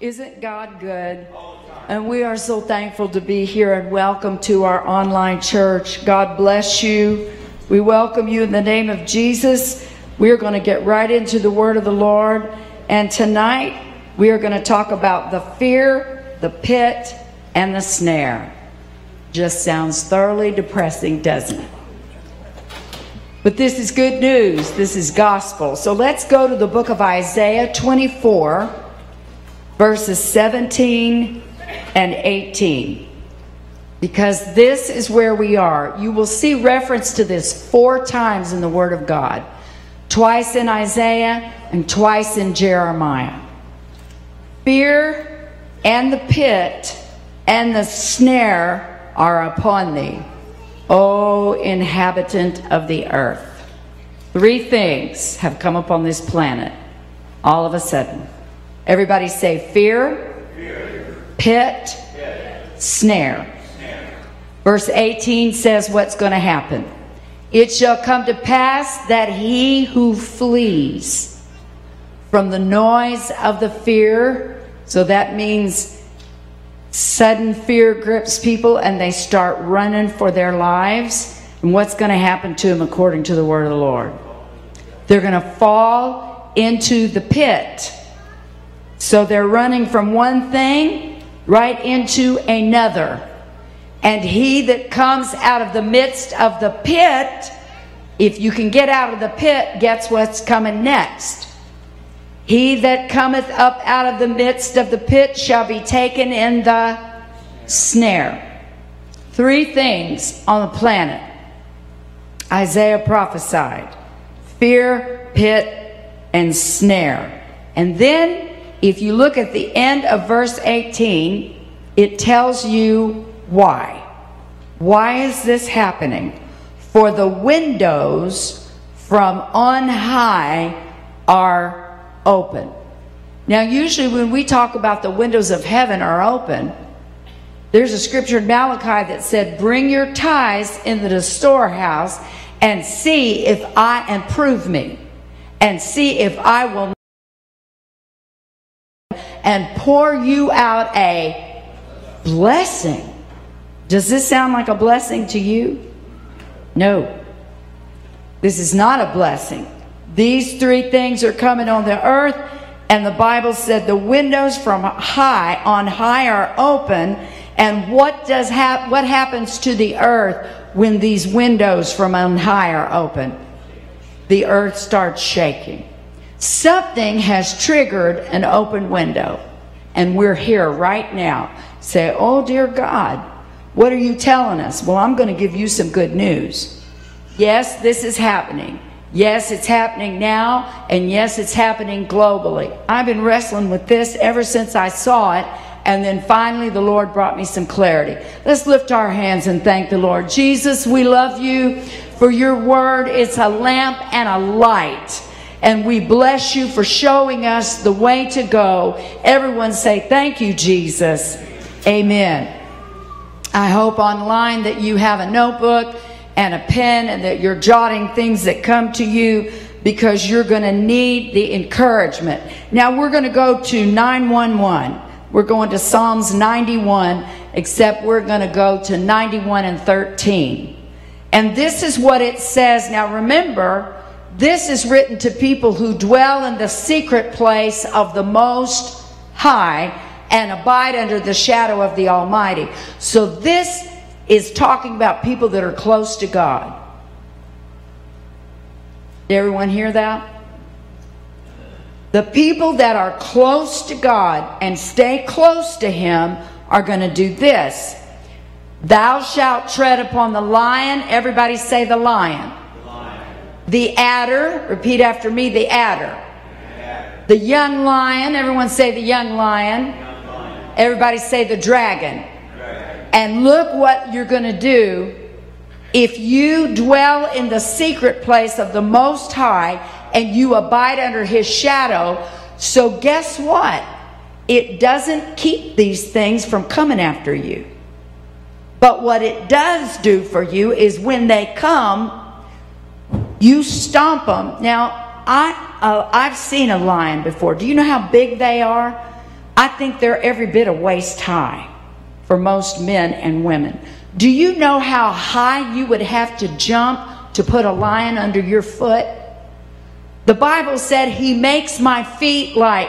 Isn't God good? And we are so thankful to be here and welcome to our online church. God bless you. We welcome you in the name of Jesus. We're going to get right into the word of the Lord. And tonight we are going to talk about the fear, the pit, and the snare. Just sounds thoroughly depressing, doesn't it? But this is good news. This is gospel. So let's go to the book of Isaiah 24 verses 17 and 18. Because this is where we are. You will see reference to this four times in the Word of God twice in Isaiah and twice in Jeremiah. Fear and the pit and the snare are upon thee, O inhabitant of the earth. Three things have come upon this planet all of a sudden Everybody say fear, fear. Pit, pit, snare. snare. Verse 18 says what's going to happen. It shall come to pass that he who flees from the noise of the fear, so that means sudden fear grips people and they start running for their lives. And what's going to happen to them according to the word of the Lord? They're going to fall into the pit so they're running from one thing right into another. And he that comes out of the midst of the pit, if you can get out of the pit, gets what's coming next. He that cometh up out of the midst of the pit shall be taken in the snare. Three things on the planet Isaiah prophesied fear, pit, and snare. And then if you look at the end of verse 18, it tells you why. Why is this happening? For the windows from on high are open. Now, usually when we talk about the windows of heaven are open, there's a scripture in Malachi that said, Bring your tithes into the storehouse and see if I, and prove me, and see if I will and pour you out a blessing. Does this sound like a blessing to you? No. This is not a blessing. These three things are coming on the earth, and the Bible said the windows from high on high are open. And what does hap- what happens to the earth when these windows from on high are open? The earth starts shaking. Something has triggered an open window. And we're here right now. Say, Oh, dear God, what are you telling us? Well, I'm going to give you some good news. Yes, this is happening. Yes, it's happening now. And yes, it's happening globally. I've been wrestling with this ever since I saw it. And then finally, the Lord brought me some clarity. Let's lift our hands and thank the Lord. Jesus, we love you for your word. It's a lamp and a light and we bless you for showing us the way to go. Everyone say, Thank you, Jesus. Amen. I hope online that you have a notebook and a pen and that you're jotting things that come to you because you're going to need the encouragement. Now we're going to go to 911. We're going to Psalms 91, except we're going to go to 91 and 13. And this is what it says. Now remember, this is written to people who dwell in the secret place of the Most High and abide under the shadow of the Almighty. So this is talking about people that are close to God. Did everyone hear that? The people that are close to God and stay close to Him are going to do this. Thou shalt tread upon the lion. Everybody say the lion the adder, repeat after me, the adder. The young lion, everyone say the young lion. Young lion. Everybody say the dragon. dragon. And look what you're going to do if you dwell in the secret place of the Most High and you abide under His shadow. So, guess what? It doesn't keep these things from coming after you. But what it does do for you is when they come, you stomp them. Now, I, uh, I've seen a lion before. Do you know how big they are? I think they're every bit of waist high for most men and women. Do you know how high you would have to jump to put a lion under your foot? The Bible said he makes my feet like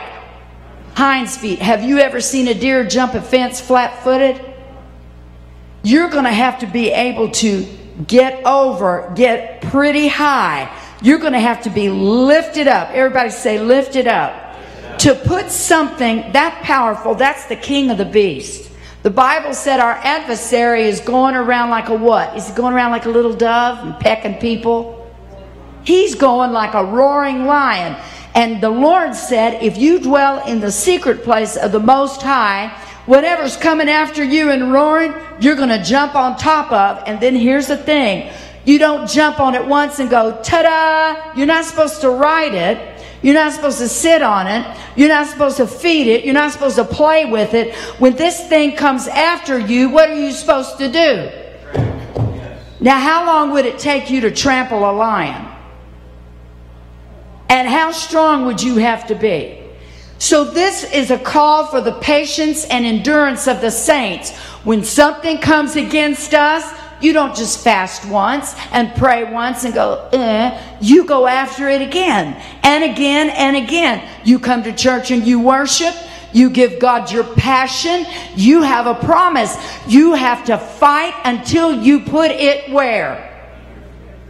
hinds feet. Have you ever seen a deer jump a fence flat footed? You're going to have to be able to get over, get pretty high. You're going to have to be lifted up. Everybody say, lifted up. To put something that powerful, that's the king of the beast. The Bible said our adversary is going around like a what? Is he going around like a little dove and pecking people? He's going like a roaring lion. And the Lord said, if you dwell in the secret place of the Most High, whatever's coming after you and roaring, you're going to jump on top of. And then here's the thing. You don't jump on it once and go, ta-da! You're not supposed to ride it. You're not supposed to sit on it. You're not supposed to feed it. You're not supposed to play with it. When this thing comes after you, what are you supposed to do? Now, how long would it take you to trample a lion? And how strong would you have to be? So, this is a call for the patience and endurance of the saints. When something comes against us, you don't just fast once and pray once and go, eh. You go after it again and again and again. You come to church and you worship. You give God your passion. You have a promise. You have to fight until you put it where?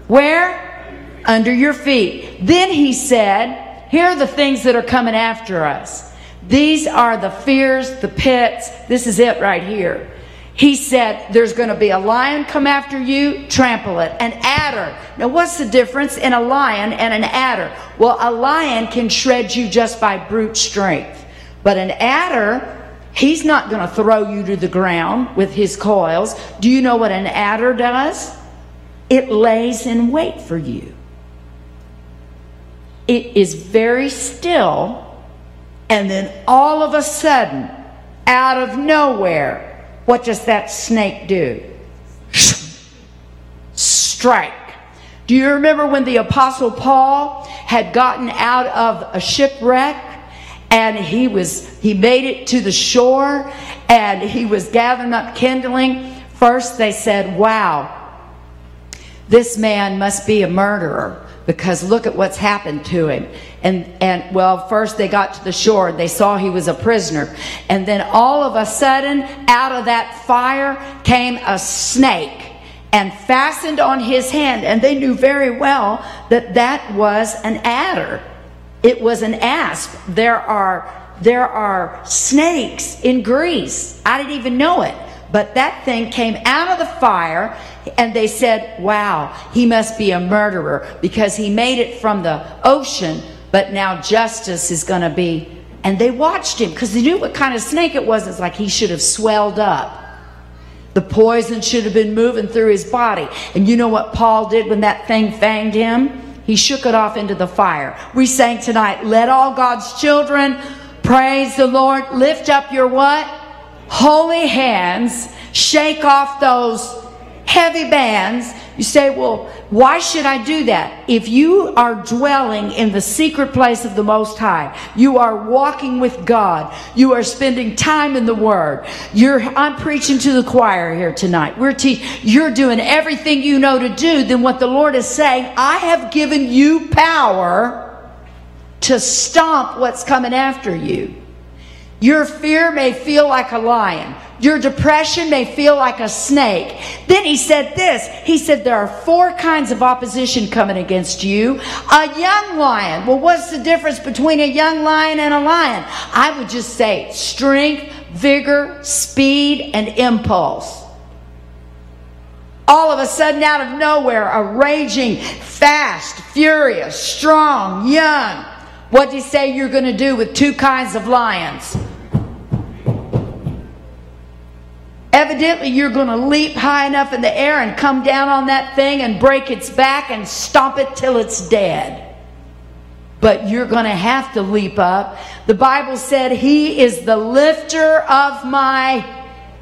Where? Under your feet. Then he said, Here are the things that are coming after us. These are the fears, the pits. This is it right here. He said, There's going to be a lion come after you, trample it. An adder. Now, what's the difference in a lion and an adder? Well, a lion can shred you just by brute strength. But an adder, he's not going to throw you to the ground with his coils. Do you know what an adder does? It lays in wait for you. It is very still, and then all of a sudden, out of nowhere, what does that snake do? Strike. Do you remember when the Apostle Paul had gotten out of a shipwreck and he was he made it to the shore and he was gathering up kindling? First they said, Wow, this man must be a murderer because look at what's happened to him. And, and well, first they got to the shore. and They saw he was a prisoner. And then all of a sudden, out of that fire came a snake and fastened on his hand. And they knew very well that that was an adder. It was an asp. There are, there are snakes in Greece. I didn't even know it. But that thing came out of the fire, and they said, Wow, he must be a murderer because he made it from the ocean, but now justice is going to be. And they watched him because they knew what kind of snake it was. It's like he should have swelled up. The poison should have been moving through his body. And you know what Paul did when that thing fanged him? He shook it off into the fire. We sang tonight, let all God's children praise the Lord. Lift up your what? holy hands, shake off those heavy bands. You say, well, why should I do that? If you are dwelling in the secret place of the Most High, you are walking with God, you are spending time in the Word. You're, I'm preaching to the choir here tonight. We're te- you're doing everything you know to do. Then what the Lord is saying, I have given you power to stomp what's coming after you. Your fear may feel like a lion. Your depression may feel like a snake. Then he said this. He said, There are four kinds of opposition coming against you. A young lion. Well, what's the difference between a young lion and a lion? I would just say strength, vigor, speed, and impulse. All of a sudden, out of nowhere, a raging, fast, furious, strong, young. What do you say you're going to do with two kinds of lions? Evidently, you're going to leap high enough in the air and come down on that thing and break its back and stomp it till it's dead. But you're going to have to leap up. The Bible said, He is the lifter of my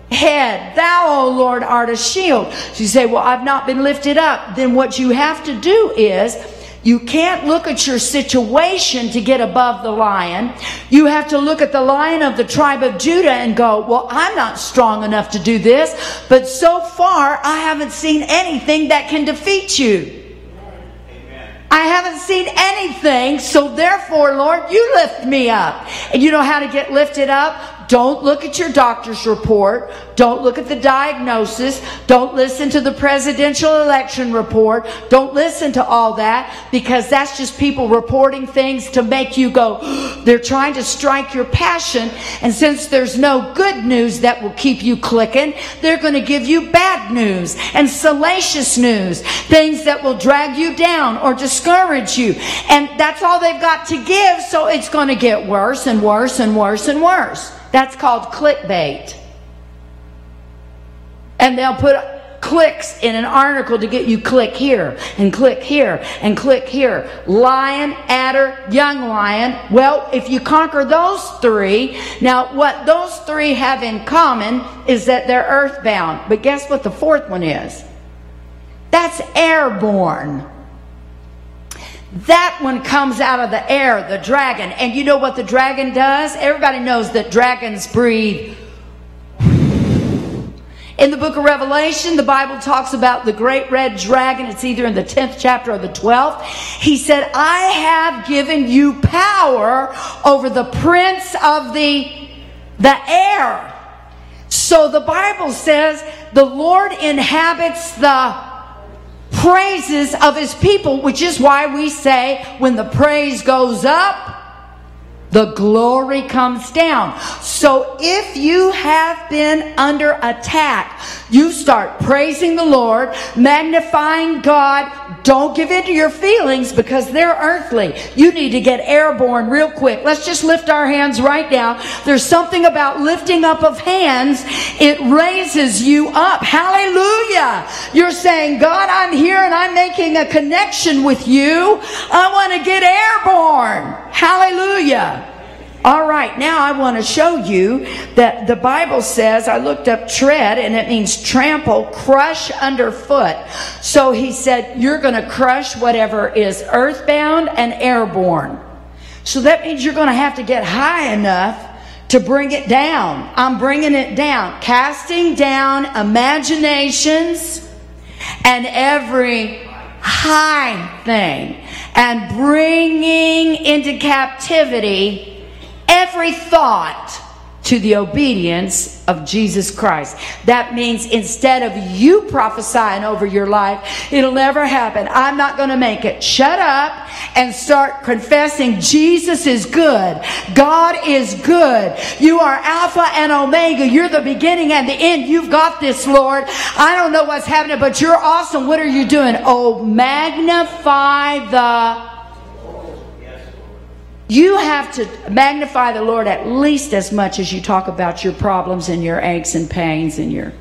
head. Thou, O Lord, art a shield. So you say, Well, I've not been lifted up. Then what you have to do is You can't look at your situation to get above the lion. You have to look at the lion of the tribe of Judah and go, well, I'm not strong enough to do this, but so far I haven't seen anything that can defeat you. I haven't seen anything, so therefore, Lord, you lift me up. And you know how to get lifted up? Don't look at your doctor's report. Don't look at the diagnosis. Don't listen to the presidential election report. Don't listen to all that because that's just people reporting things to make you go, they're trying to strike your passion. And since there's no good news that will keep you clicking, they're going to give you bad news and salacious news, things that will drag you down or discourage you. And that's all they've got to give. So it's going to get worse and worse and worse and worse. That's called clickbait. And they'll put clicks in an article to get you click here and click here and click here. Lion, adder, young lion. Well, if you conquer those three, now what those three have in common is that they're earthbound. But guess what the fourth one is? That's airborne. That one comes out of the air, the dragon. And you know what the dragon does? Everybody knows that dragons breathe. In the book of Revelation, the Bible talks about the great red dragon. It's either in the 10th chapter or the 12th. He said, I have given you power over the prince of the, the air. So the Bible says the Lord inhabits the praises of his people, which is why we say when the praise goes up, the glory comes down. So if you have been under attack, you start praising the Lord, magnifying God. Don't give in to your feelings because they're earthly. You need to get airborne real quick. Let's just lift our hands right now. There's something about lifting up of hands. It raises you up. Hallelujah. You're saying, God, I'm here and I'm making a connection with you. I want to get airborne. Hallelujah. All right, now I want to show you that the Bible says, I looked up tread and it means trample, crush underfoot. So he said, You're going to crush whatever is earthbound and airborne. So that means you're going to have to get high enough to bring it down. I'm bringing it down, casting down imaginations and every high thing and bringing into captivity every thought to the obedience of Jesus Christ. That means instead of you prophesying over your life, it'll never happen. I'm not going to make it. Shut up and start confessing Jesus is good. God is good. You are Alpha and Omega. You're the beginning and the end. You've got this, Lord. I don't know what's happening, but you're awesome. What are you doing? Oh, magnify the you have to magnify the Lord at least as much as you talk about your problems and your aches and pains and your.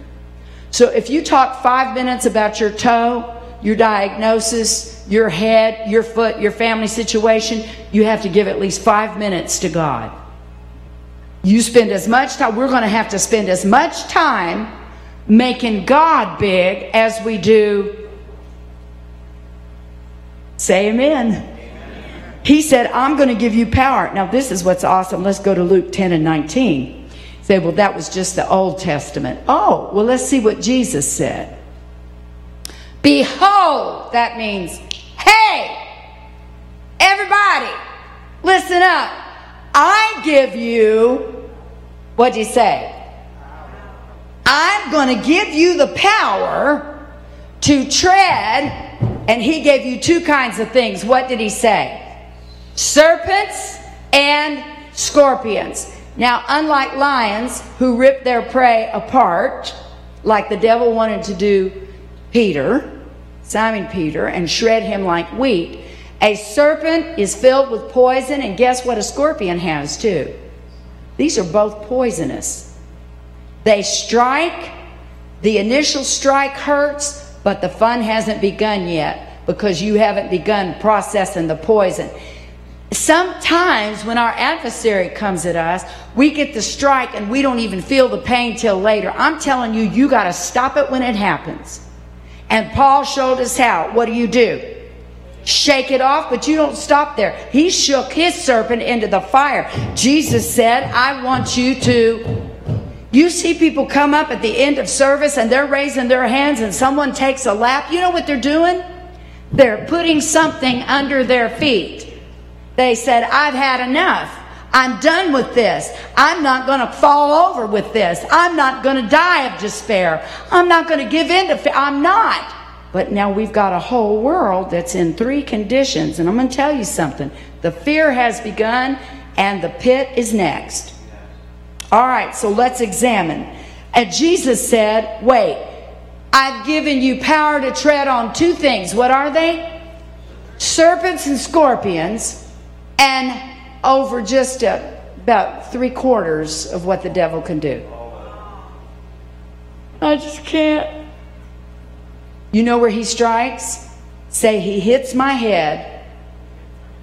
So if you talk five minutes about your toe, your diagnosis, your head, your foot, your family situation, you have to give at least five minutes to God. You spend as much time, we're going to have to spend as much time making God big as we do. Say amen. He said, I'm going to give you power. Now, this is what's awesome. Let's go to Luke 10 and 19. Say, well, that was just the Old Testament. Oh, well, let's see what Jesus said. Behold, that means, hey, everybody, listen up. I give you, what'd you say? I'm going to give you the power to tread. And he gave you two kinds of things. What did he say? Serpents and scorpions. Now, unlike lions who rip their prey apart, like the devil wanted to do Peter, Simon Peter, and shred him like wheat, a serpent is filled with poison, and guess what a scorpion has too? These are both poisonous. They strike, the initial strike hurts, but the fun hasn't begun yet because you haven't begun processing the poison. Sometimes when our adversary comes at us, we get the strike and we don't even feel the pain till later. I'm telling you, you got to stop it when it happens. And Paul showed us how. What do you do? shake it off, but you don't stop there. He shook his serpent into the fire. Jesus said, I want you to. You see people come up at the end of service and they're raising their hands and someone takes a lap. You know what they're doing? They're putting something under their feet. They said, I've had enough. I'm done with this. I'm not going to fall over with this. I'm not going to die of despair. I'm not going to give in to fear. I'm not. But now we've got a whole world that's in three conditions. And I'm going to tell you something. The fear has begun and the pit is next. All right, so let's examine. And Jesus said, Wait, I've given you power to tread on two things. What are they? Serpents and scorpions, and over just a, about three quarters of what the devil can do. I just can't. You know where he strikes? Say, He hits my head.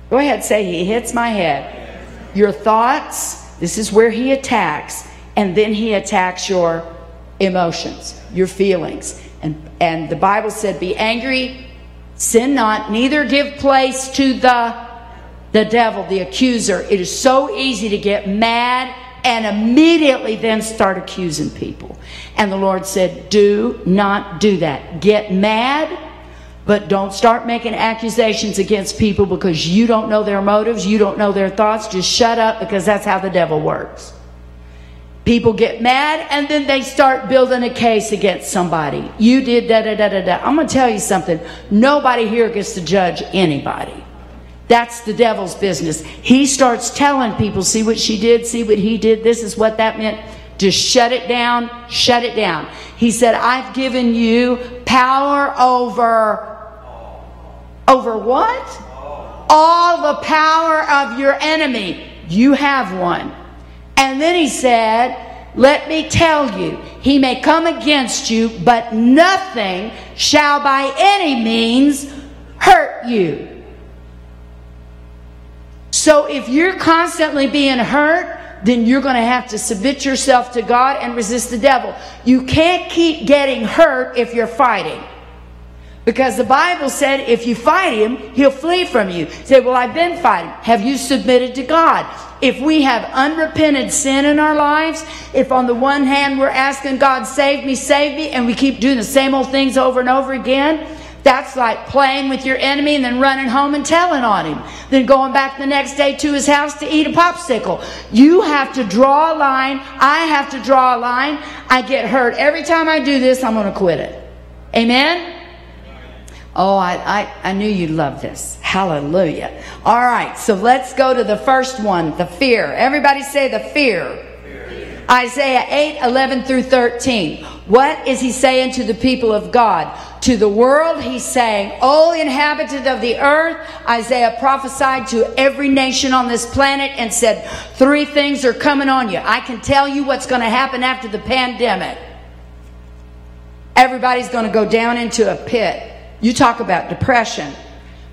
Go ahead, say, He hits my head. Your thoughts, this is where He attacks. And then He attacks your emotions, your feelings. And, and the Bible said, Be angry, sin not, neither give place to the the devil, the accuser. It is so easy to get mad and immediately then start accusing people. And the Lord said, Do not do that. Get mad, but don't start making accusations against people because you don't know their motives, you don't know their thoughts. Just shut up because that's how the devil works. People get mad and then they start building a case against somebody. You did da da da da da. I'm going to tell you something. Nobody here gets to judge anybody. That's the devil's business. He starts telling people, see what she did, see what he did, this is what that meant. Just shut it down, shut it down. He said, I've given you power over, over what? All the power of your enemy. You have one. And then he said, let me tell you, he may come against you, but nothing shall by any means hurt you. So if you're constantly being hurt, then you're going to have to submit yourself to God and resist the devil. You can't keep getting hurt if you're fighting. Because the Bible said if you fight him, he'll flee from you. Say, well, I've been fighting. Have you submitted to God? If we have unrepented sin in our lives, if on the one hand we're asking God, save me, save me, and we keep doing the same old things over and over again, that's like playing with your enemy and then running home and telling on him. Then going back the next day to his house to eat a popsicle. You have to draw a line. I have to draw a line. I get hurt. Every time I do this, I'm going to quit it. Amen? Oh, I, I, I knew you'd love this. Hallelujah. All right, so let's go to the first one the fear. Everybody say the fear. fear. Isaiah 8 11 through 13. What is he saying to the people of God? To the world, he's saying, O inhabitant of the earth, Isaiah prophesied to every nation on this planet and said, Three things are coming on you. I can tell you what's going to happen after the pandemic. Everybody's going to go down into a pit. You talk about depression.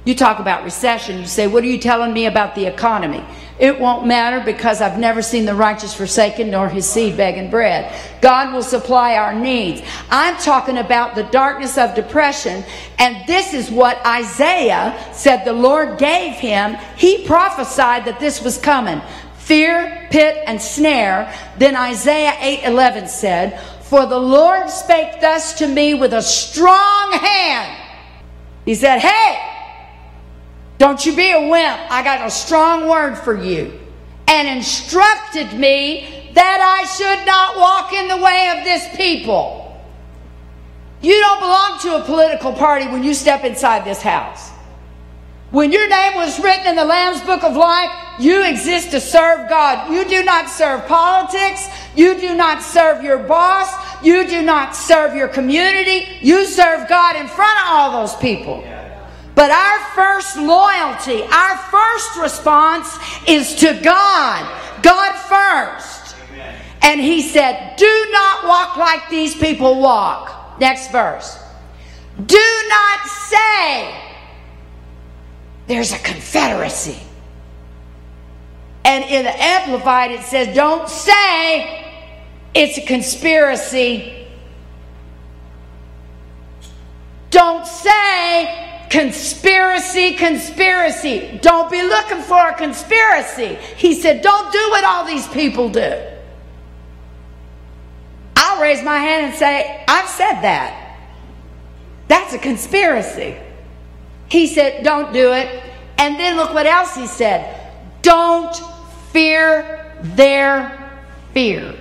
You talk about recession. You say, What are you telling me about the economy? It won't matter because I've never seen the righteous forsaken nor his seed begging bread. God will supply our needs. I'm talking about the darkness of depression, and this is what Isaiah said the Lord gave him. He prophesied that this was coming fear, pit, and snare. Then Isaiah 8 11 said, For the Lord spake thus to me with a strong hand. He said, Hey, don't you be a wimp. I got a strong word for you. And instructed me that I should not walk in the way of this people. You don't belong to a political party when you step inside this house. When your name was written in the Lamb's Book of Life, you exist to serve God. You do not serve politics. You do not serve your boss. You do not serve your community. You serve God in front of all those people. But our first loyalty, our first response is to God. God first. Amen. And he said, Do not walk like these people walk. Next verse. Do not say there's a confederacy. And in the Amplified, it says, Don't say it's a conspiracy. Don't say conspiracy, conspiracy. Don't be looking for a conspiracy. He said, don't do what all these people do. I'll raise my hand and say, I've said that. That's a conspiracy. He said, don't do it. And then look what else he said. Don't fear their fear.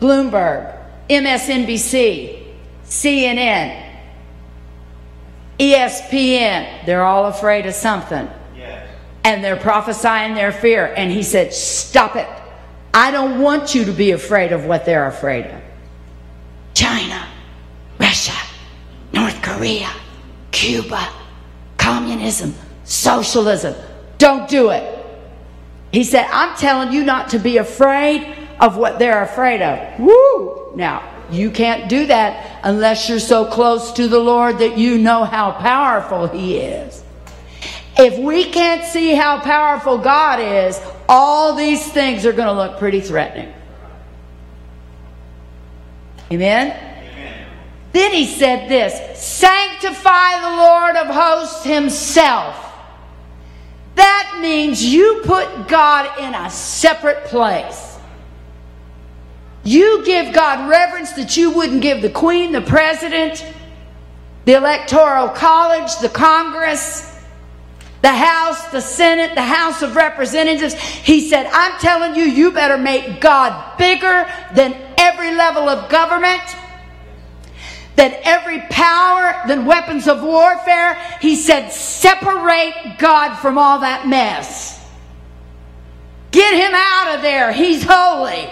Bloomberg, MSNBC, CNN, ESPN, they're all afraid of something. Yes. And they're prophesying their fear. And he said, Stop it. I don't want you to be afraid of what they're afraid of. China, Russia, North Korea, Cuba, communism, socialism. Don't do it. He said, I'm telling you not to be afraid of what they're afraid of. Woo! Now, you can't do that unless you're so close to the Lord that you know how powerful He is. If we can't see how powerful God is, all these things are going to look pretty threatening. Amen? Amen? Then he said this Sanctify the Lord of hosts Himself. That means you put God in a separate place. You give God reverence that you wouldn't give the Queen, the President, the Electoral College, the Congress, the House, the Senate, the House of Representatives. He said, I'm telling you, you better make God bigger than every level of government, than every power, than weapons of warfare. He said, separate God from all that mess. Get him out of there. He's holy.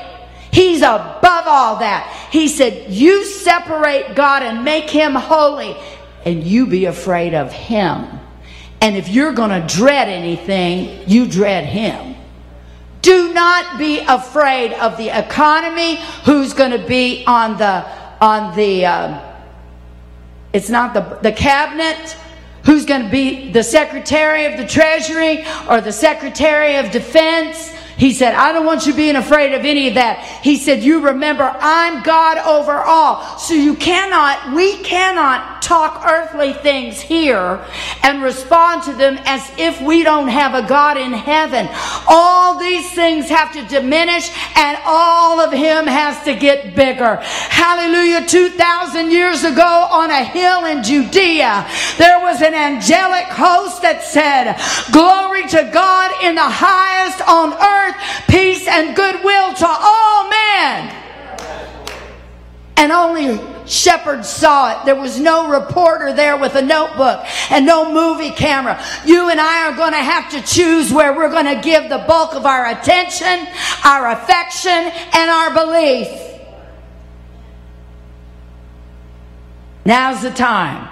He's above all that. He said, You separate God and make him holy, and you be afraid of him. And if you're going to dread anything, you dread him. Do not be afraid of the economy, who's going to be on the on the um, it's not the the cabinet, who's going to be the secretary of the treasury or the secretary of defense he said, I don't want you being afraid of any of that. He said, You remember, I'm God over all. So you cannot, we cannot talk earthly things here and respond to them as if we don't have a God in heaven. All these things have to diminish and all of Him has to get bigger. Hallelujah. 2,000 years ago on a hill in Judea, there was an angelic host that said, Glory to God in the highest on earth peace and goodwill to all men. And only shepherds saw it. There was no reporter there with a notebook and no movie camera. You and I are going to have to choose where we're going to give the bulk of our attention, our affection, and our belief. Now's the time.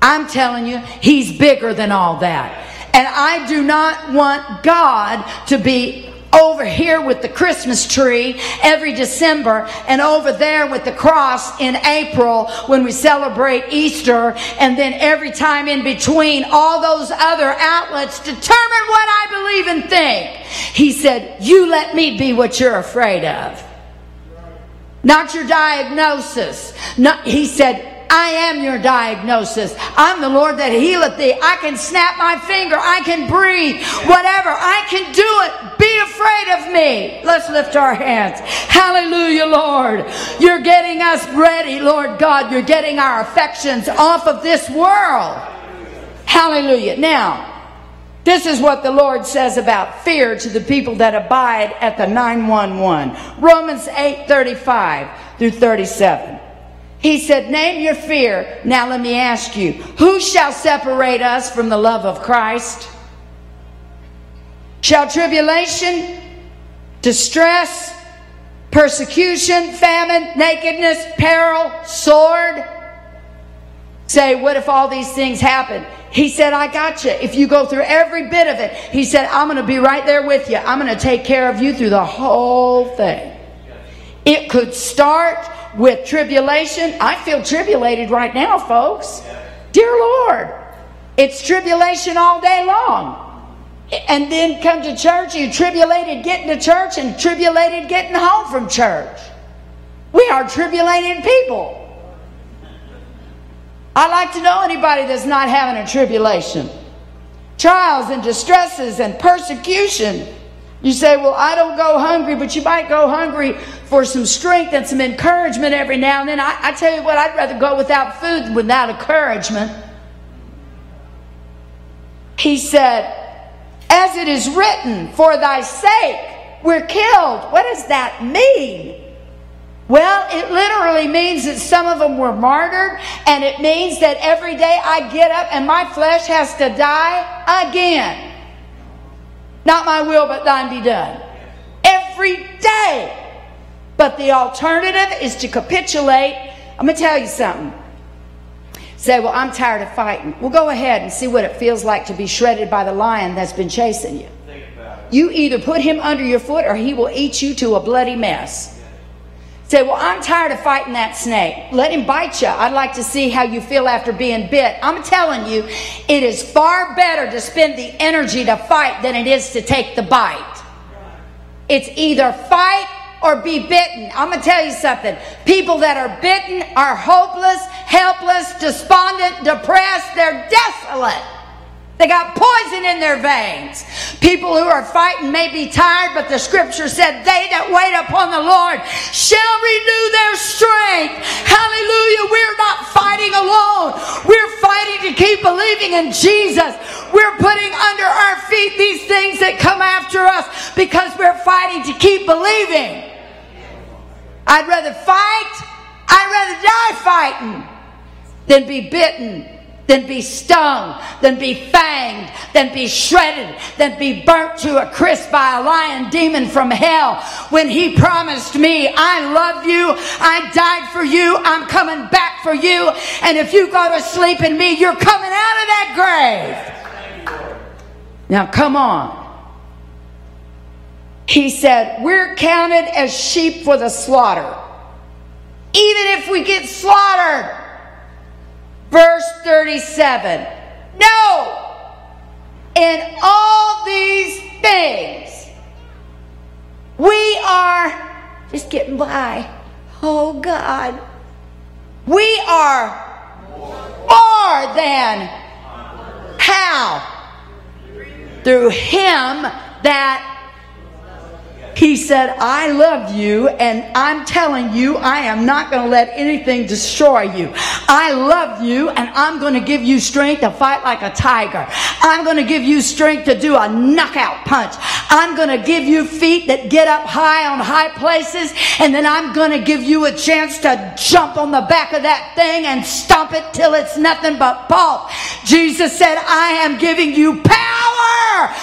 I'm telling you, He's bigger than all that. And I do not want God to be over here with the Christmas tree every December and over there with the cross in April when we celebrate Easter and then every time in between all those other outlets determine what I believe and think. He said, you let me be what you're afraid of. Not your diagnosis. Not, he said, I am your diagnosis. I'm the Lord that healeth thee. I can snap my finger. I can breathe. Whatever. I can do it. Be afraid of me. Let's lift our hands. Hallelujah, Lord. You're getting us ready, Lord God. You're getting our affections off of this world. Hallelujah. Now, this is what the Lord says about fear to the people that abide at the 911. Romans 8 35 through 37. He said, Name your fear. Now let me ask you, who shall separate us from the love of Christ? Shall tribulation, distress, persecution, famine, nakedness, peril, sword? Say, what if all these things happen? He said, I got you. If you go through every bit of it, he said, I'm going to be right there with you. I'm going to take care of you through the whole thing. It could start with tribulation. I feel tribulated right now, folks. Dear Lord, it's tribulation all day long. And then come to church, you tribulated getting to church and tribulated getting home from church. We are tribulated people. I'd like to know anybody that's not having a tribulation. Trials and distresses and persecution. You say, Well, I don't go hungry, but you might go hungry for some strength and some encouragement every now and then. I, I tell you what, I'd rather go without food than without encouragement. He said, As it is written, for thy sake we're killed. What does that mean? Well, it literally means that some of them were martyred, and it means that every day I get up and my flesh has to die again. Not my will, but thine be done. Every day. But the alternative is to capitulate. I'm going to tell you something. Say, well, I'm tired of fighting. Well, go ahead and see what it feels like to be shredded by the lion that's been chasing you. You either put him under your foot or he will eat you to a bloody mess. Say, well, I'm tired of fighting that snake. Let him bite you. I'd like to see how you feel after being bit. I'm telling you, it is far better to spend the energy to fight than it is to take the bite. It's either fight or be bitten. I'm going to tell you something. People that are bitten are hopeless, helpless, despondent, depressed. They're desolate. They got poison in their veins. People who are fighting may be tired, but the scripture said, They that wait upon the Lord shall renew their strength. Hallelujah. We're not fighting alone. We're fighting to keep believing in Jesus. We're putting under our feet these things that come after us because we're fighting to keep believing. I'd rather fight, I'd rather die fighting than be bitten than be stung, than be fanged, than be shredded, than be burnt to a crisp by a lion demon from hell. When he promised me, I love you, I died for you, I'm coming back for you, and if you go to sleep in me, you're coming out of that grave. Now come on. He said, We're counted as sheep for the slaughter. Even if we get slaughtered, Verse 37. No! In all these things, we are just getting by. Oh God. We are more than how? Through Him that he said, I love you, and I'm telling you, I am not going to let anything destroy you. I love you, and I'm going to give you strength to fight like a tiger. I'm going to give you strength to do a knockout punch. I'm going to give you feet that get up high on high places, and then I'm going to give you a chance to jump on the back of that thing and stomp it till it's nothing but pulp. Jesus said, I am giving you power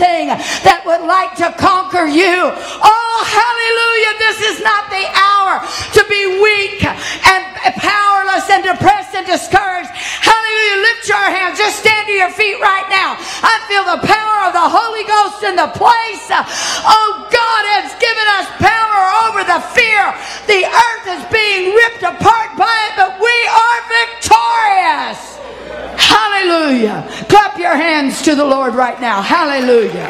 that would like to conquer you. Oh, hallelujah. This is not the hour to be weak and powerless and depressed and discouraged. Hallelujah. Lift your hands. Just stand to your feet right now. I feel the power of the Holy Ghost in the place. Oh, God has given us power over the fear. The earth is being ripped apart by it, but we are. Hallelujah. Clap your hands to the Lord right now. Hallelujah.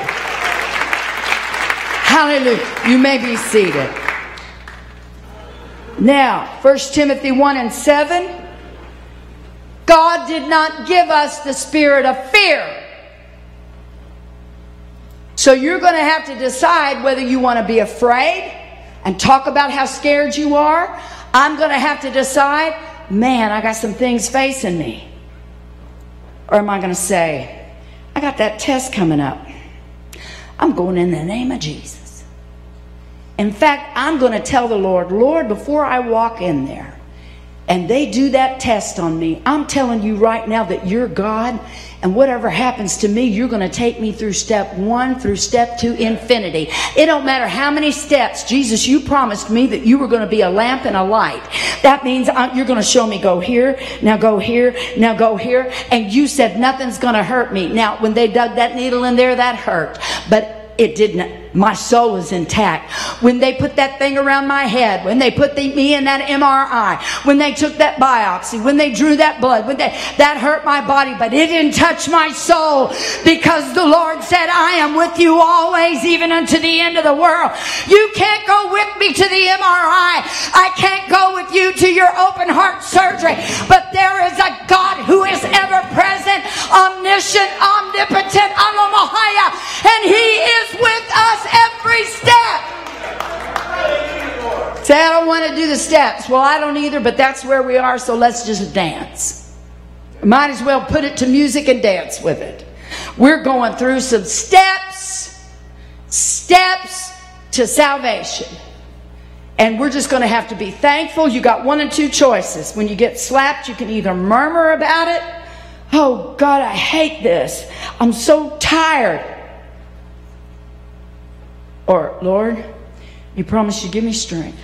Hallelujah. You may be seated. Now, 1 Timothy 1 and 7. God did not give us the spirit of fear. So you're going to have to decide whether you want to be afraid and talk about how scared you are. I'm going to have to decide, man, I got some things facing me. Or am I going to say, I got that test coming up. I'm going in the name of Jesus. In fact, I'm going to tell the Lord, Lord, before I walk in there and they do that test on me, I'm telling you right now that you're God and whatever happens to me, you're going to take me through step one through step two, infinity. It don't matter how many steps. Jesus, you promised me that you were going to be a lamp and a light. That means uh, you're going to show me go here, now go here, now go here. And you said nothing's going to hurt me. Now, when they dug that needle in there, that hurt. But it didn't, my soul is intact. When they put that thing around my head, when they put the, me in that MRI, when they took that biopsy, when they drew that blood, when they, that hurt my body, but it didn't touch my soul because the Lord said, I am with you always, even unto the end of the world. You can't go with me to the MRI. I can't go with you to your open heart surgery, but there is a God who is ever omniscient, omnipotent, Alamahaya, and He is with us every step. Say, I don't want to do the steps. Well, I don't either, but that's where we are, so let's just dance. Might as well put it to music and dance with it. We're going through some steps, steps to salvation. And we're just going to have to be thankful. You got one and two choices. When you get slapped, you can either murmur about it. Oh, God, I hate this. I'm so tired. Or, Lord, you promised you'd give me strength.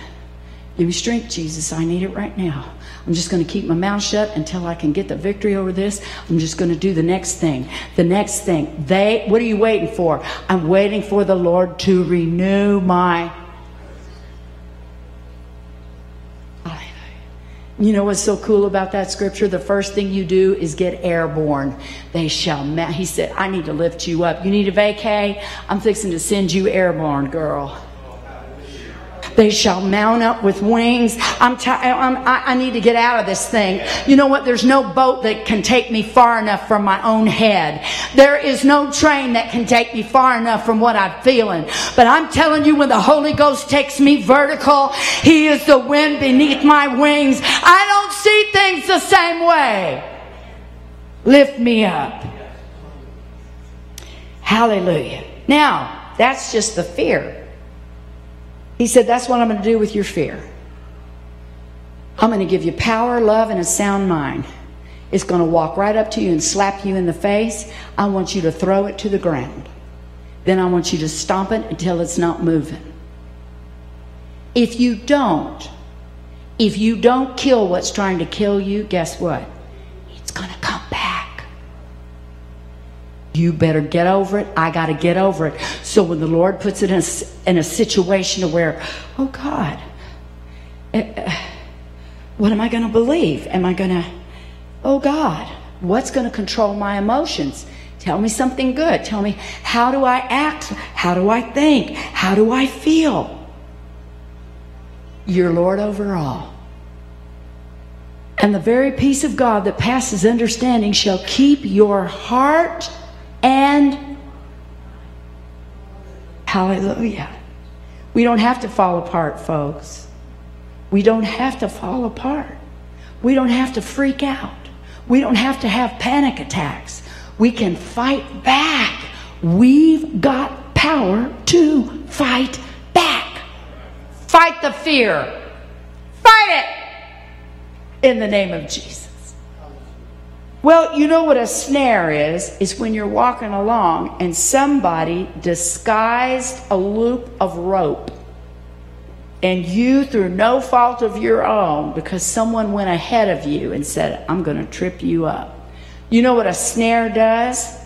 Give me strength, Jesus. I need it right now. I'm just going to keep my mouth shut until I can get the victory over this. I'm just going to do the next thing. The next thing. They, what are you waiting for? I'm waiting for the Lord to renew my You know what's so cool about that scripture? The first thing you do is get airborne. They shall. Ma- he said, "I need to lift you up. You need a vacay. I'm fixing to send you airborne, girl." They shall mount up with wings. I'm, t- I'm I, I need to get out of this thing. You know what? There's no boat that can take me far enough from my own head. There is no train that can take me far enough from what I'm feeling. But I'm telling you, when the Holy Ghost takes me vertical, He is the wind beneath my wings. I don't see things the same way. Lift me up. Hallelujah. Now, that's just the fear. He said, That's what I'm going to do with your fear. I'm going to give you power, love, and a sound mind. It's going to walk right up to you and slap you in the face. I want you to throw it to the ground. Then I want you to stomp it until it's not moving. If you don't, if you don't kill what's trying to kill you, guess what? You better get over it. I got to get over it. So when the Lord puts it in a, in a situation where, oh God, uh, what am I going to believe? Am I going to, oh God, what's going to control my emotions? Tell me something good. Tell me, how do I act? How do I think? How do I feel? Your Lord over all. And the very peace of God that passes understanding shall keep your heart and hallelujah. We don't have to fall apart, folks. We don't have to fall apart. We don't have to freak out. We don't have to have panic attacks. We can fight back. We've got power to fight back. Fight the fear. Fight it in the name of Jesus. Well, you know what a snare is? Is when you're walking along and somebody disguised a loop of rope. And you, through no fault of your own, because someone went ahead of you and said, I'm going to trip you up. You know what a snare does?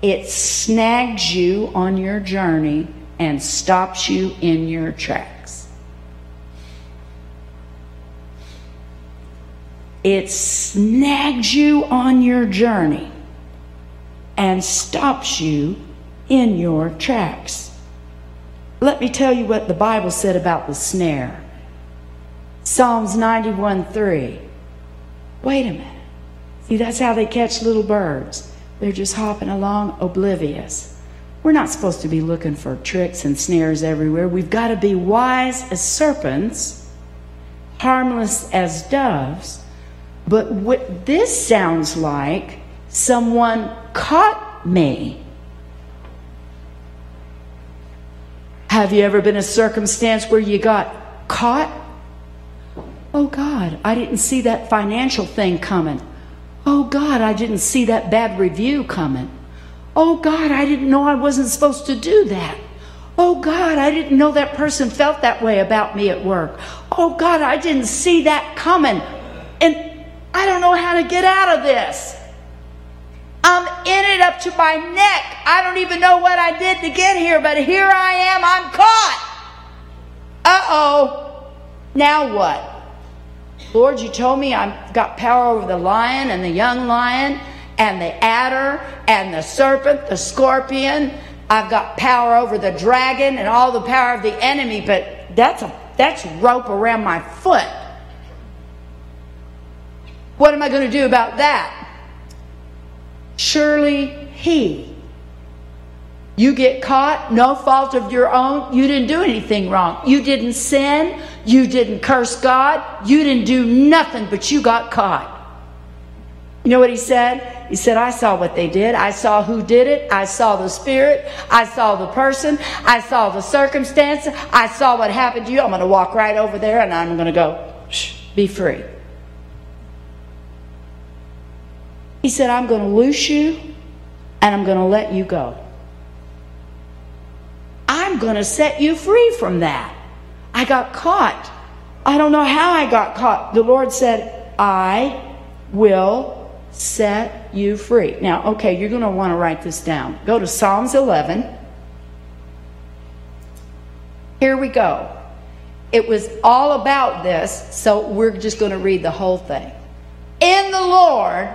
It snags you on your journey and stops you in your tracks. It snags you on your journey and stops you in your tracks. Let me tell you what the Bible said about the snare. Psalms 91 3. Wait a minute. See, that's how they catch little birds. They're just hopping along oblivious. We're not supposed to be looking for tricks and snares everywhere. We've got to be wise as serpents, harmless as doves. But what this sounds like, someone caught me. Have you ever been a circumstance where you got caught? Oh God, I didn't see that financial thing coming. Oh God, I didn't see that bad review coming. Oh God, I didn't know I wasn't supposed to do that. Oh God, I didn't know that person felt that way about me at work. Oh God, I didn't see that coming. And I don't know how to get out of this. I'm in it up to my neck. I don't even know what I did to get here, but here I am. I'm caught. Uh oh. Now what? Lord, you told me I've got power over the lion and the young lion and the adder and the serpent, the scorpion. I've got power over the dragon and all the power of the enemy, but that's a that's rope around my foot. What am I going to do about that? Surely he. You get caught, no fault of your own. You didn't do anything wrong. You didn't sin. You didn't curse God. You didn't do nothing, but you got caught. You know what he said? He said, I saw what they did. I saw who did it. I saw the spirit. I saw the person. I saw the circumstance. I saw what happened to you. I'm going to walk right over there and I'm going to go, Shh, be free. He said, I'm going to loose you and I'm going to let you go. I'm going to set you free from that. I got caught. I don't know how I got caught. The Lord said, I will set you free. Now, okay, you're going to want to write this down. Go to Psalms 11. Here we go. It was all about this, so we're just going to read the whole thing. In the Lord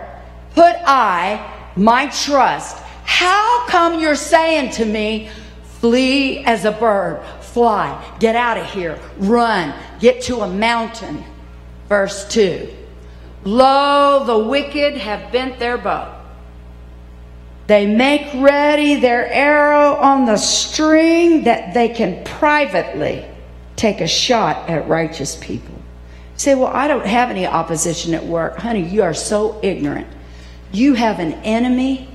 put I my trust. How come you're saying to me, flee as a bird, fly, get out of here, run, get to a mountain? Verse 2 Lo, the wicked have bent their bow. They make ready their arrow on the string that they can privately take a shot at righteous people. say, well, I don't have any opposition at work. Honey, you are so ignorant. You have an enemy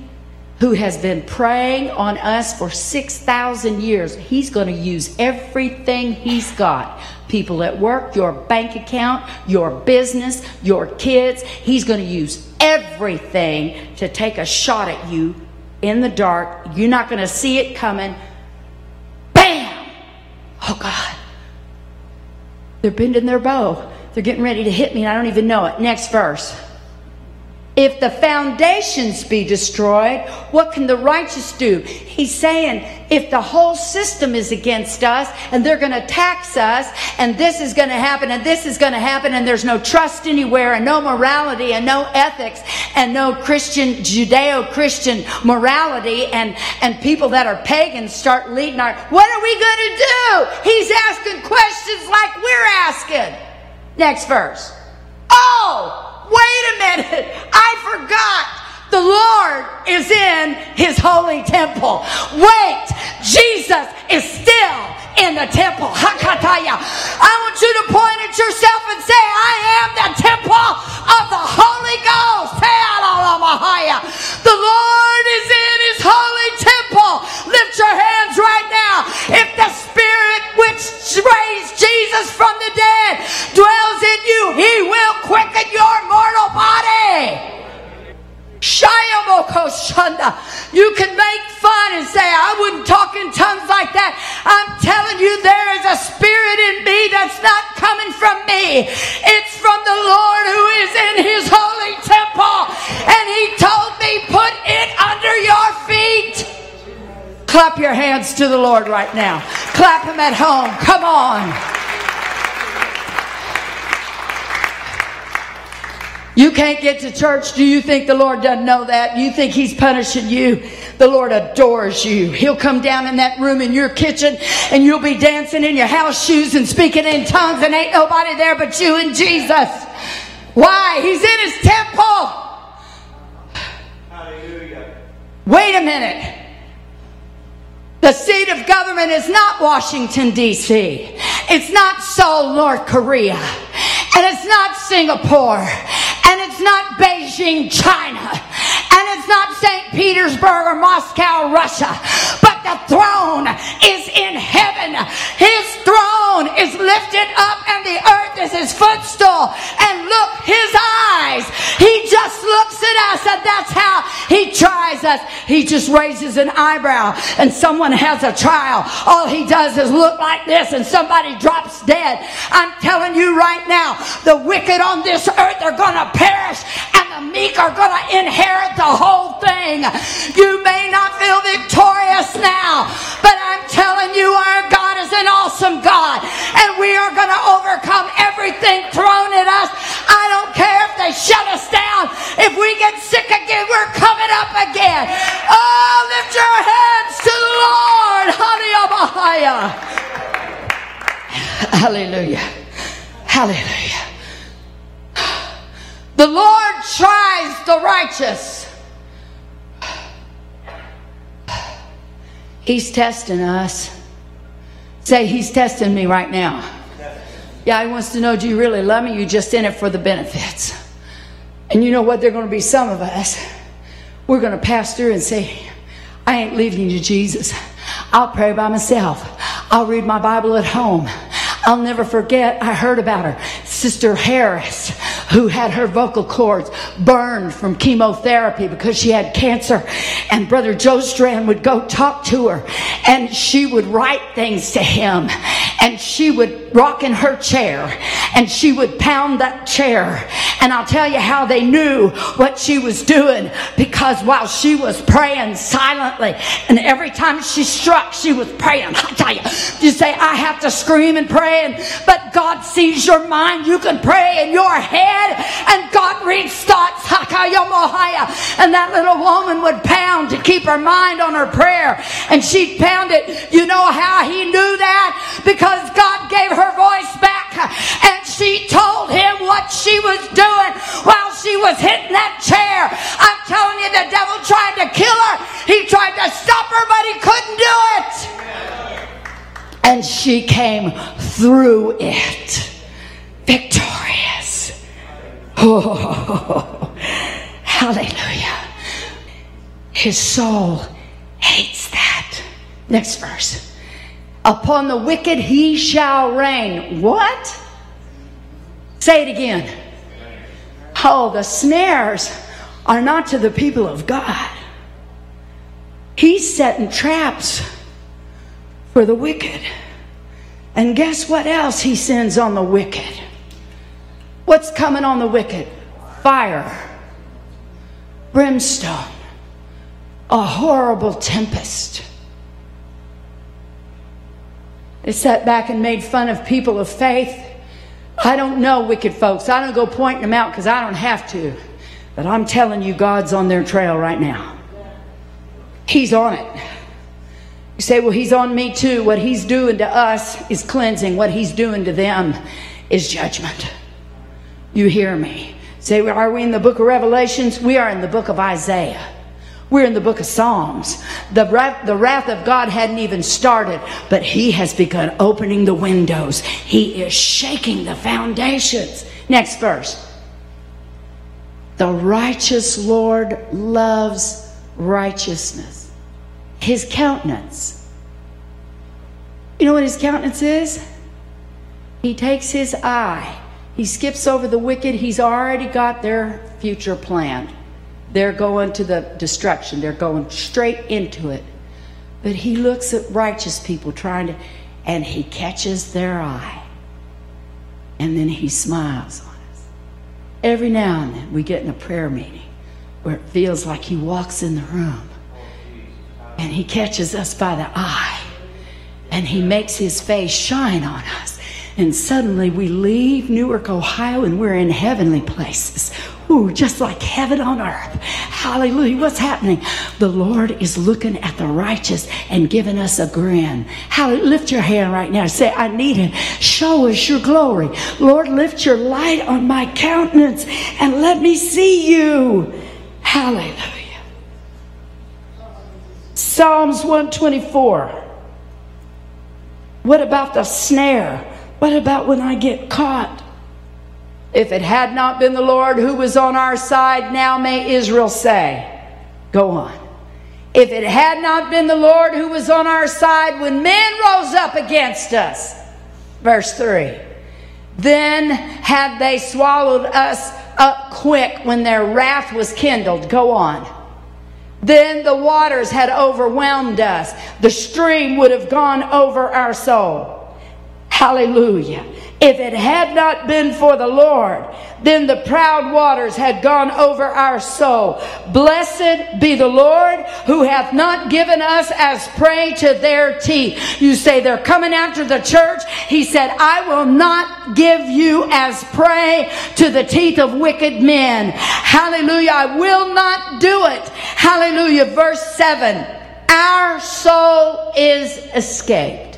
who has been preying on us for 6,000 years. He's going to use everything he's got people at work, your bank account, your business, your kids. He's going to use everything to take a shot at you in the dark. You're not going to see it coming. Bam! Oh, God. They're bending their bow. They're getting ready to hit me, and I don't even know it. Next verse. If the foundations be destroyed, what can the righteous do? He's saying if the whole system is against us and they're going to tax us and this is going to happen and this is going to happen and there's no trust anywhere and no morality and no ethics and no Christian, Judeo-Christian morality and, and people that are pagans start leading our, what are we going to do? He's asking questions like we're asking. Next verse. Oh! Wait a minute. Lord is in his holy temple. Wait, Jesus is still in the temple. Hakataya. I want you to point at yourself and say, I am the temple of the Holy Ghost. The Lord is in his holy temple. Lift your hands right now. If the Spirit which raised Jesus from the dead dwells in you, he will quicken your mortal body. You can make fun and say, I wouldn't talk in tongues like that. I'm telling you, there is a spirit in me that's not coming from me. It's from the Lord who is in his holy temple. And he told me, put it under your feet. Clap your hands to the Lord right now. Clap him at home. Come on. You can't get to church. Do you think the Lord doesn't know that? You think He's punishing you? The Lord adores you. He'll come down in that room in your kitchen and you'll be dancing in your house shoes and speaking in tongues and ain't nobody there but you and Jesus. Why? He's in His temple. Hallelujah. Wait a minute. The seat of government is not Washington, D.C. It's not Seoul, North Korea. And it's not Singapore and it's not Beijing, China, and it's not St. Petersburg or Moscow, Russia, but the throne is in heaven. His throne is lifted up, and the earth is his footstool. And look, his eyes, he just looks at us, and that's how He tries us. He just raises an eyebrow and someone has a trial. All he does is look like this and somebody drops dead. I'm telling you right now, the wicked on this earth are going to perish and the meek are going to inherit the whole thing. You may not feel victorious now, but I'm telling you, our God is an awesome God and we are going to overcome everything thrown at us. I don't care if they shut us down. If we get sick again, we're coming up again. Oh, lift your hands to the Lord. Hallelujah. Hallelujah. The Lord tries the righteous. He's testing us. Say, He's testing me right now. Yeah, He wants to know do you really love me? You're just in it for the benefits. And you know what? There are going to be some of us. We're going to pass through and say, I ain't leaving you, Jesus. I'll pray by myself. I'll read my Bible at home. I'll never forget, I heard about her, Sister Harris, who had her vocal cords burned from chemotherapy because she had cancer. And Brother Joe Strand would go talk to her and she would write things to him and she would rock in her chair and she would pound that chair. And I'll tell you how they knew what she was doing because while she was praying silently and every time she struck, she was praying. I'll tell you, you say, I have to scream and pray praying, but God sees your mind. You can pray in your head, and God reads thoughts. And that little woman would pound to keep her mind on her prayer, and she'd pound it. You know how he knew that? Because she came through it victorious. Oh, hallelujah. His soul hates that. Next verse. Upon the wicked he shall rain. What? Say it again. Oh, the snares are not to the people of God. He's setting traps for the wicked. And guess what else he sends on the wicked? What's coming on the wicked? Fire, brimstone, a horrible tempest. They sat back and made fun of people of faith. I don't know wicked folks. I don't go pointing them out because I don't have to. But I'm telling you, God's on their trail right now. He's on it. You say, well, he's on me too. What he's doing to us is cleansing. What he's doing to them is judgment. You hear me. Say, are we in the book of Revelations? We are in the book of Isaiah. We're in the book of Psalms. The wrath, the wrath of God hadn't even started, but he has begun opening the windows. He is shaking the foundations. Next verse. The righteous Lord loves righteousness his countenance. You know what his countenance is? He takes his eye. He skips over the wicked. He's already got their future planned. They're going to the destruction. They're going straight into it. But he looks at righteous people trying to, and he catches their eye. And then he smiles on us. Every now and then we get in a prayer meeting where it feels like he walks in the room and he catches us by the eye and he makes his face shine on us. And suddenly we leave Newark, Ohio, and we're in heavenly places. Ooh, just like heaven on earth. Hallelujah. What's happening? The Lord is looking at the righteous and giving us a grin. Hallelujah. Lift your hand right now. Say, I need it. Show us your glory. Lord, lift your light on my countenance and let me see you. Hallelujah. Psalms 124. What about the snare? What about when I get caught? If it had not been the Lord who was on our side, now may Israel say. Go on. If it had not been the Lord who was on our side when men rose up against us. Verse 3. Then had they swallowed us up quick when their wrath was kindled. Go on. Then the waters had overwhelmed us. The stream would have gone over our soul. Hallelujah. If it had not been for the Lord, then the proud waters had gone over our soul. Blessed be the Lord who hath not given us as prey to their teeth. You say they're coming after the church. He said, I will not give you as prey to the teeth of wicked men. Hallelujah. I will not do it. Hallelujah. Verse 7. Our soul is escaped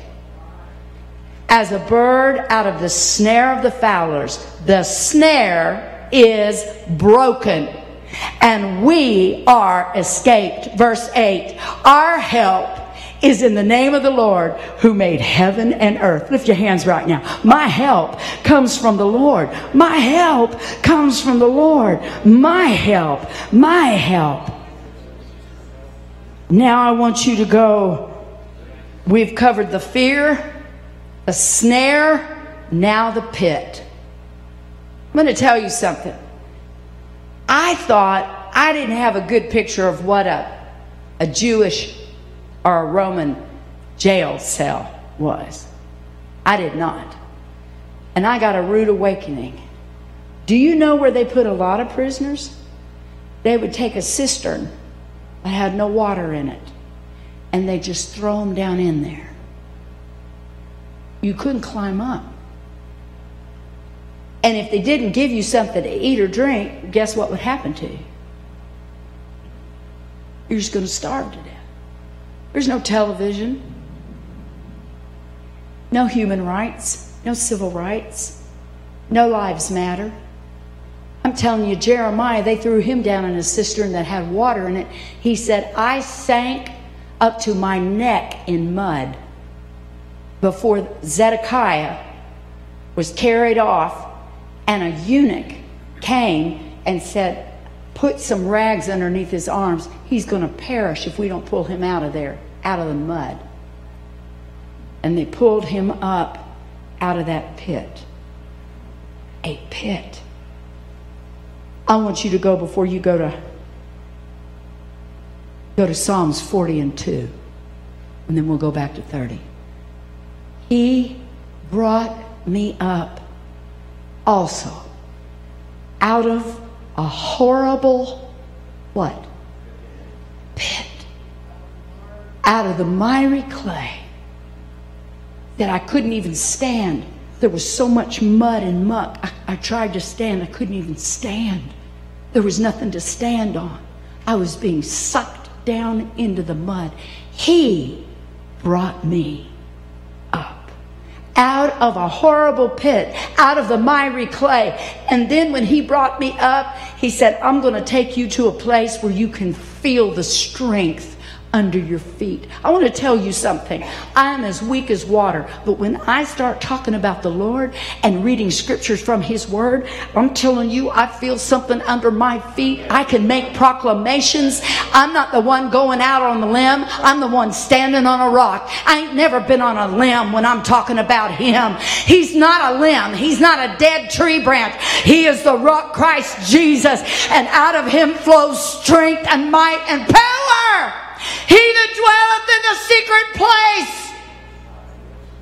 as a bird out of the snare of the fowlers. The snare is broken and we are escaped. Verse 8 Our help is in the name of the Lord who made heaven and earth. Lift your hands right now. My help comes from the Lord. My help comes from the Lord. My help. My help. Now I want you to go. We've covered the fear a snare, now the pit. I'm going to tell you something. I thought I didn't have a good picture of what a, a Jewish or a Roman jail cell was. I did not. And I got a rude awakening. Do you know where they put a lot of prisoners? They would take a cistern that had no water in it and they just throw them down in there you couldn't climb up. And if they didn't give you something to eat or drink, guess what would happen to you? You're just going to starve to death. There's no television, no human rights, no civil rights, no lives matter. I'm telling you, Jeremiah, they threw him down in a cistern that had water in it. He said, I sank up to my neck in mud before Zedekiah was carried off, and a eunuch came and said, Put some rags underneath his arms. He's going to perish if we don't pull him out of there, out of the mud. And they pulled him up out of that pit. A pit. I want you to go before you go to go to Psalms 40 and 2. And then we'll go back to 30. He brought me up also out of a horrible what? Pit. Out of the miry clay that I couldn't even stand. There was so much mud and muck. I, I tried to stand. I couldn't even stand. There was nothing to stand on. I was being sucked down into the mud. He brought me out of a horrible pit, out of the miry clay. And then when he brought me up, he said, I'm going to take you to a place where you can feel the strength under your feet. I want to tell you something. I am as weak as water, but when I start talking about the Lord and reading scriptures from His Word, I'm telling you, I feel something under my feet. I can make proclamations. I'm not the one going out on the limb, I'm the one standing on a rock. I ain't never been on a limb when I'm talking about Him. He's not a limb, He's not a dead tree branch. He is the rock, Christ Jesus, and out of Him flows strength and might and power. He that dwelleth in the secret place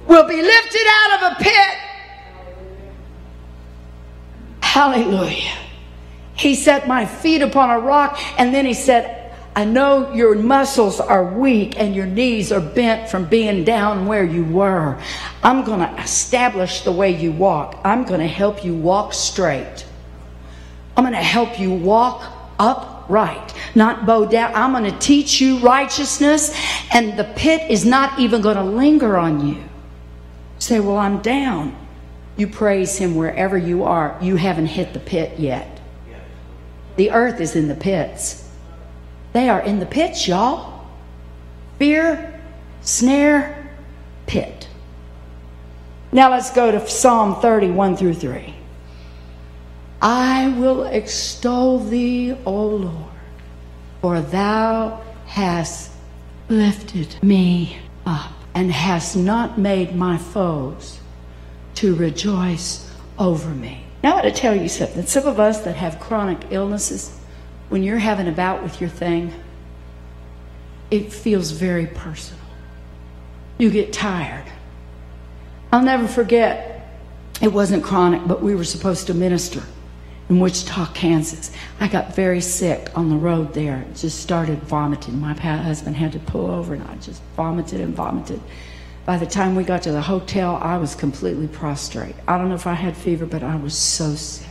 will be lifted out of a pit. Hallelujah. He set my feet upon a rock, and then he said, I know your muscles are weak and your knees are bent from being down where you were. I'm going to establish the way you walk. I'm going to help you walk straight. I'm going to help you walk up right, not bow down. I'm going to teach you righteousness, and the pit is not even going to linger on you. Say, Well, I'm down. You praise Him wherever you are. You haven't hit the pit yet. The earth is in the pits. They are in the pits, y'all. Fear, snare, pit. Now let's go to Psalm 31 through 3. I will extol thee, O Lord, for thou hast lifted me up and hast not made my foes to rejoice over me. Now, I want to tell you something. Some of us that have chronic illnesses, when you're having a bout with your thing, it feels very personal. You get tired. I'll never forget, it wasn't chronic, but we were supposed to minister in Wichita, Kansas. I got very sick on the road there. Just started vomiting. My husband had to pull over, and I just vomited and vomited. By the time we got to the hotel, I was completely prostrate. I don't know if I had fever, but I was so sick.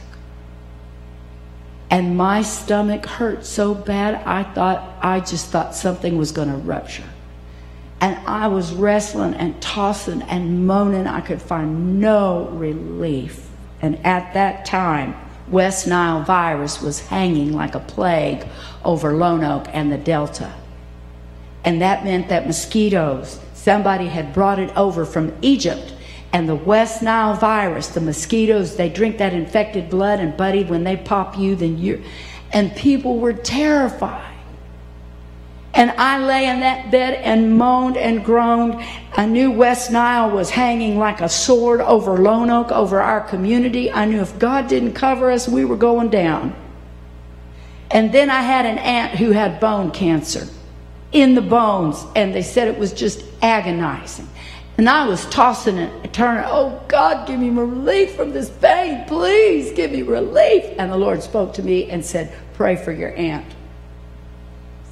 And my stomach hurt so bad, I thought, I just thought something was going to rupture. And I was wrestling and tossing and moaning. I could find no relief. And at that time, West Nile virus was hanging like a plague over Lone Oak and the Delta. And that meant that mosquitoes, somebody had brought it over from Egypt. And the West Nile virus, the mosquitoes, they drink that infected blood, and buddy, when they pop you, then you're. And people were terrified. And I lay in that bed and moaned and groaned. I knew West Nile was hanging like a sword over Lone Oak, over our community. I knew if God didn't cover us, we were going down. And then I had an aunt who had bone cancer in the bones, and they said it was just agonizing. And I was tossing and turning, oh God, give me relief from this pain. Please give me relief. And the Lord spoke to me and said, Pray for your aunt.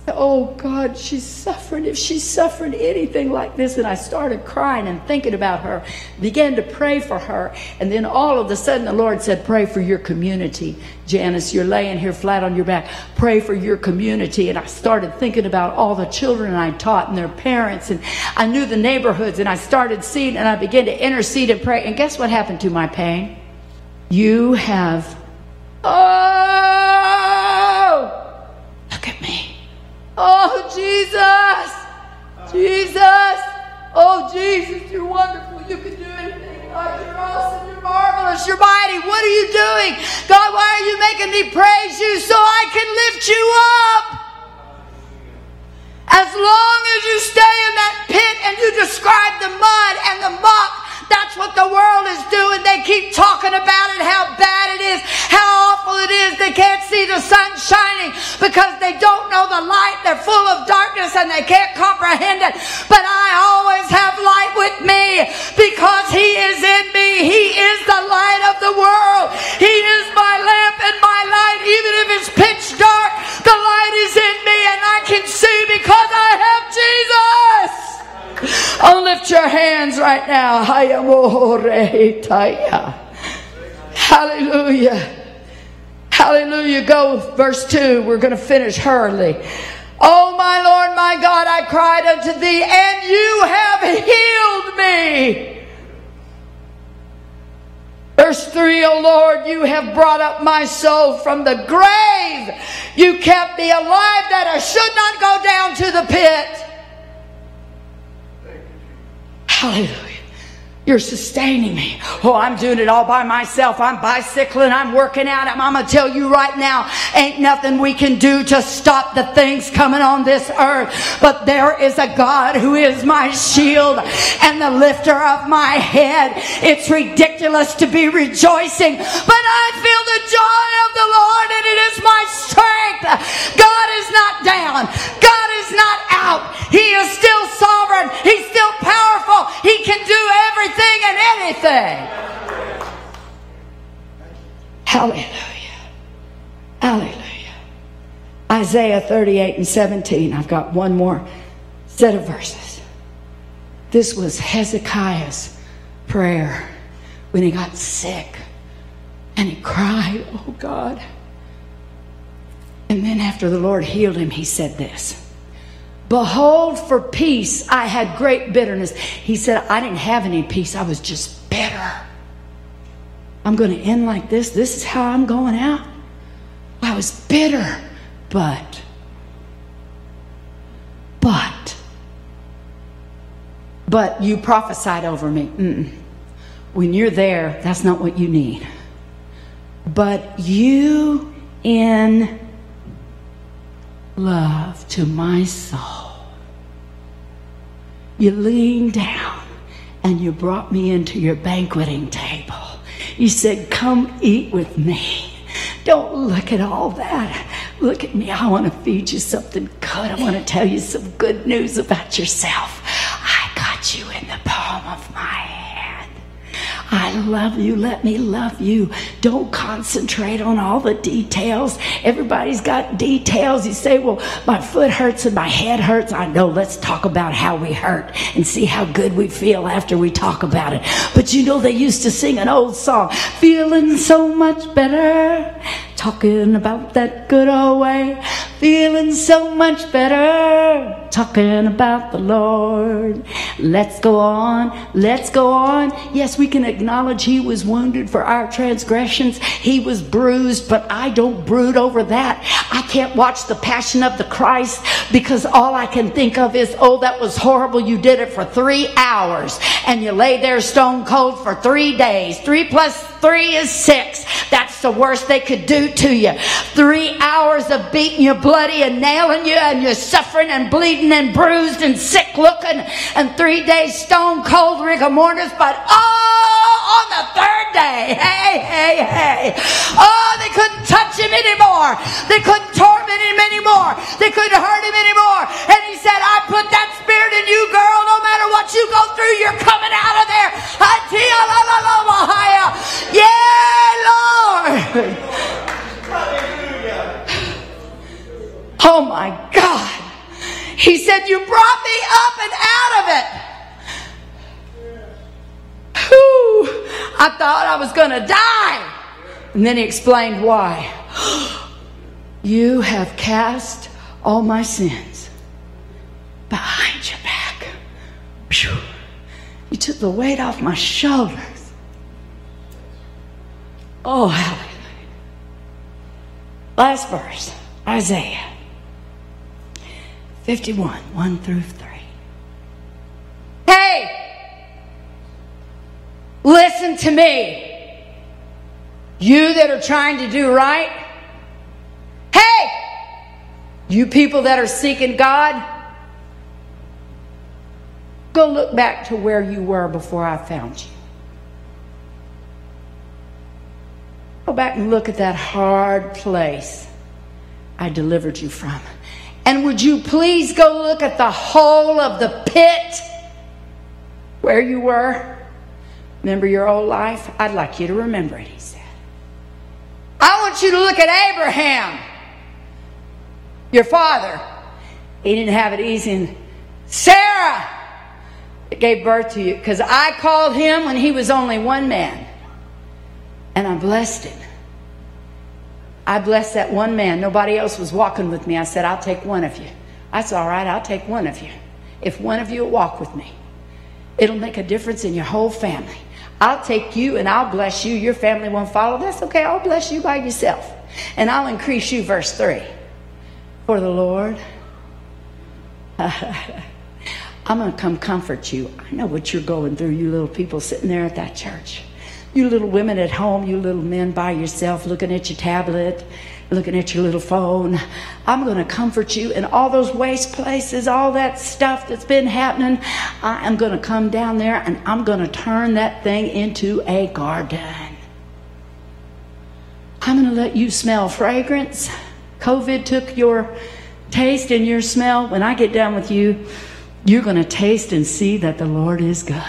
Oh God, she's suffering. If she's suffering anything like this, and I started crying and thinking about her, began to pray for her, and then all of a sudden the Lord said, Pray for your community. Janice, you're laying here flat on your back. Pray for your community. And I started thinking about all the children I taught and their parents, and I knew the neighborhoods, and I started seeing, and I began to intercede and pray. And guess what happened to my pain? You have, oh, look at me. Oh, Jesus! Jesus! Oh, Jesus, you're wonderful. You can do anything. God, you're awesome. You're marvelous. You're mighty. What are you doing? God, why are you making me praise you so I can lift you up? As long as you stay in that pit and you describe the mud and the muck that's what the world is doing. They keep talking about it, how bad it is, how awful it is. They can't see the sun shining because they don't know the light. They're full of darkness and they can't comprehend it. But I always have light with me because He is in me. He is the light of the world. He is my lamp and my light. Even if it's pitch dark, the light is in me and I can see because I have Jesus. Oh, lift your hands right now. Hallelujah. Hallelujah. Go, verse 2. We're going to finish hurriedly. Oh, my Lord, my God, I cried unto thee, and you have healed me. Verse 3, O Lord, you have brought up my soul from the grave. You kept me alive that I should not go down to the pit. Hallelujah. You're sustaining me. Oh, I'm doing it all by myself. I'm bicycling. I'm working out. I'm, I'm going to tell you right now, ain't nothing we can do to stop the things coming on this earth. But there is a God who is my shield and the lifter of my head. It's ridiculous to be rejoicing, but I feel the joy of the Lord and it is my strength. God is not down. God is not out. He is still sovereign. He's still powerful. He can do everything and anything. Hallelujah. Hallelujah. Isaiah 38 and 17. I've got one more set of verses. This was Hezekiah's prayer when he got sick and he cried, Oh God. And then after the Lord healed him, he said this Behold, for peace I had great bitterness. He said, I didn't have any peace. I was just bitter. I'm going to end like this. This is how I'm going out. I was bitter, but, but, but you prophesied over me. Mm-mm. When you're there, that's not what you need. But you in love to my soul. You leaned down and you brought me into your banqueting table. You said, Come eat with me. Don't look at all that. look at me. I want to feed you something good. I want to tell you some good news about yourself. I love you. Let me love you. Don't concentrate on all the details. Everybody's got details. You say, well, my foot hurts and my head hurts. I know. Let's talk about how we hurt and see how good we feel after we talk about it. But you know, they used to sing an old song, feeling so much better. Talking about that good old way, feeling so much better. Talking about the Lord. Let's go on. Let's go on. Yes, we can acknowledge He was wounded for our transgressions. He was bruised, but I don't brood over that. I can't watch the passion of the Christ because all I can think of is, oh, that was horrible. You did it for three hours and you lay there stone cold for three days. Three plus three is six. That's the worst they could do to you. Three hours of beating you bloody and nailing you and you're suffering and bleeding and bruised and sick looking and three days stone cold rigor mortis, but oh, on the third day, hey, hey, hey, oh, they couldn't touch him anymore. They couldn't torment him anymore. They couldn't hurt him anymore. And he said, I put that spirit in you, girl. No matter what you go through, you're coming out of there. Yeah, Lord. Oh my God. He said, You brought me up and out of it. Whew. I thought I was going to die. And then he explained why. You have cast all my sins behind your back. You took the weight off my shoulders. Oh, hallelujah. Last verse Isaiah 51 1 through 3. Hey! Listen to me. You that are trying to do right. Hey! You people that are seeking God. Go look back to where you were before I found you. Go back and look at that hard place I delivered you from. And would you please go look at the hole of the pit where you were? Remember your old life? I'd like you to remember it, he said. I want you to look at Abraham, your father. He didn't have it easy. And Sarah gave birth to you because I called him when he was only one man. And I blessed him. I blessed that one man. Nobody else was walking with me. I said, I'll take one of you. That's all right. I'll take one of you. If one of you will walk with me, it'll make a difference in your whole family. I'll take you and I'll bless you. Your family won't follow. That's okay. I'll bless you by yourself. And I'll increase you, verse 3. For the Lord, I'm going to come comfort you. I know what you're going through, you little people sitting there at that church. You little women at home, you little men by yourself looking at your tablet, looking at your little phone. I'm going to comfort you in all those waste places, all that stuff that's been happening. I am going to come down there and I'm going to turn that thing into a garden. I'm going to let you smell fragrance. COVID took your taste and your smell. When I get done with you, you're going to taste and see that the Lord is good.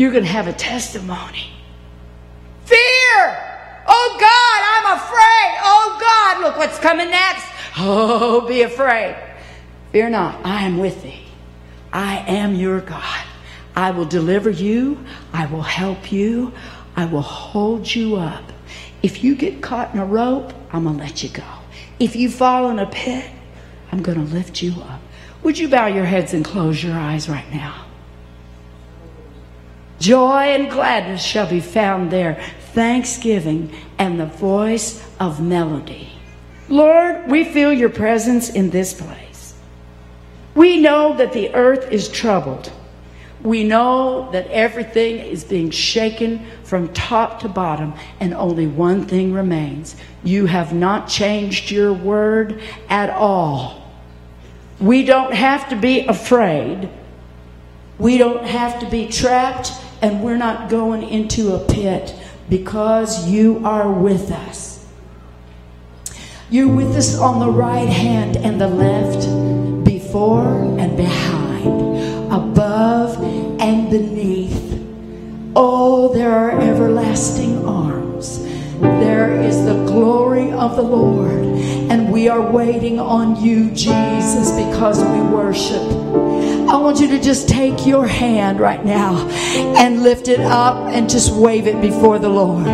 You're going to have a testimony. Fear! Oh God, I'm afraid. Oh God, look what's coming next. Oh, be afraid. Fear not, I am with thee. I am your God. I will deliver you. I will help you. I will hold you up. If you get caught in a rope, I'm going to let you go. If you fall in a pit, I'm going to lift you up. Would you bow your heads and close your eyes right now? Joy and gladness shall be found there, thanksgiving and the voice of melody. Lord, we feel your presence in this place. We know that the earth is troubled. We know that everything is being shaken from top to bottom, and only one thing remains. You have not changed your word at all. We don't have to be afraid. We don't have to be trapped and we're not going into a pit because you are with us. You're with us on the right hand and the left, before and behind, above and beneath. Oh, there are everlasting arms. There is the glory of the Lord. And we are waiting on you, Jesus, because we worship. I want you to just take your hand right now and lift it up and just wave it before the Lord.